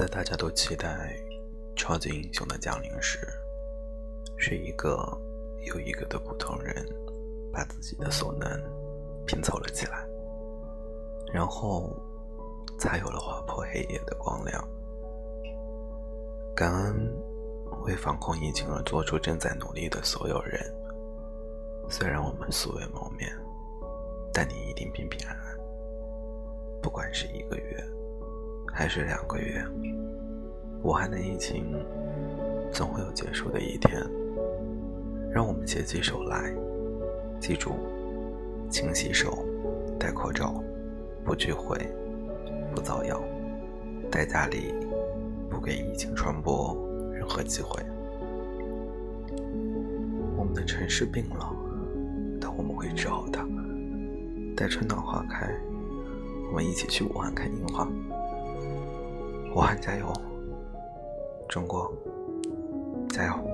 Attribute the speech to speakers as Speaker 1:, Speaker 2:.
Speaker 1: 在大家都期待超级英雄的降临时，是一个又一个的普通人把自己的所能拼凑了起来，然后才有了划破黑夜的光亮。感恩为防控疫情而做出正在努力的所有人，虽然我们素未谋面，但你一定平平安安。不管是一个月，还是两个月，武汉的疫情总会有结束的一天。让我们携起手来，记住：勤洗手，戴口罩，不聚会，不造谣，待家里，不给疫情传播任何机会。我们的城市病了，但我们会治好它。待春暖花开。我们一起去武汉看樱花。武汉加油，中国加油！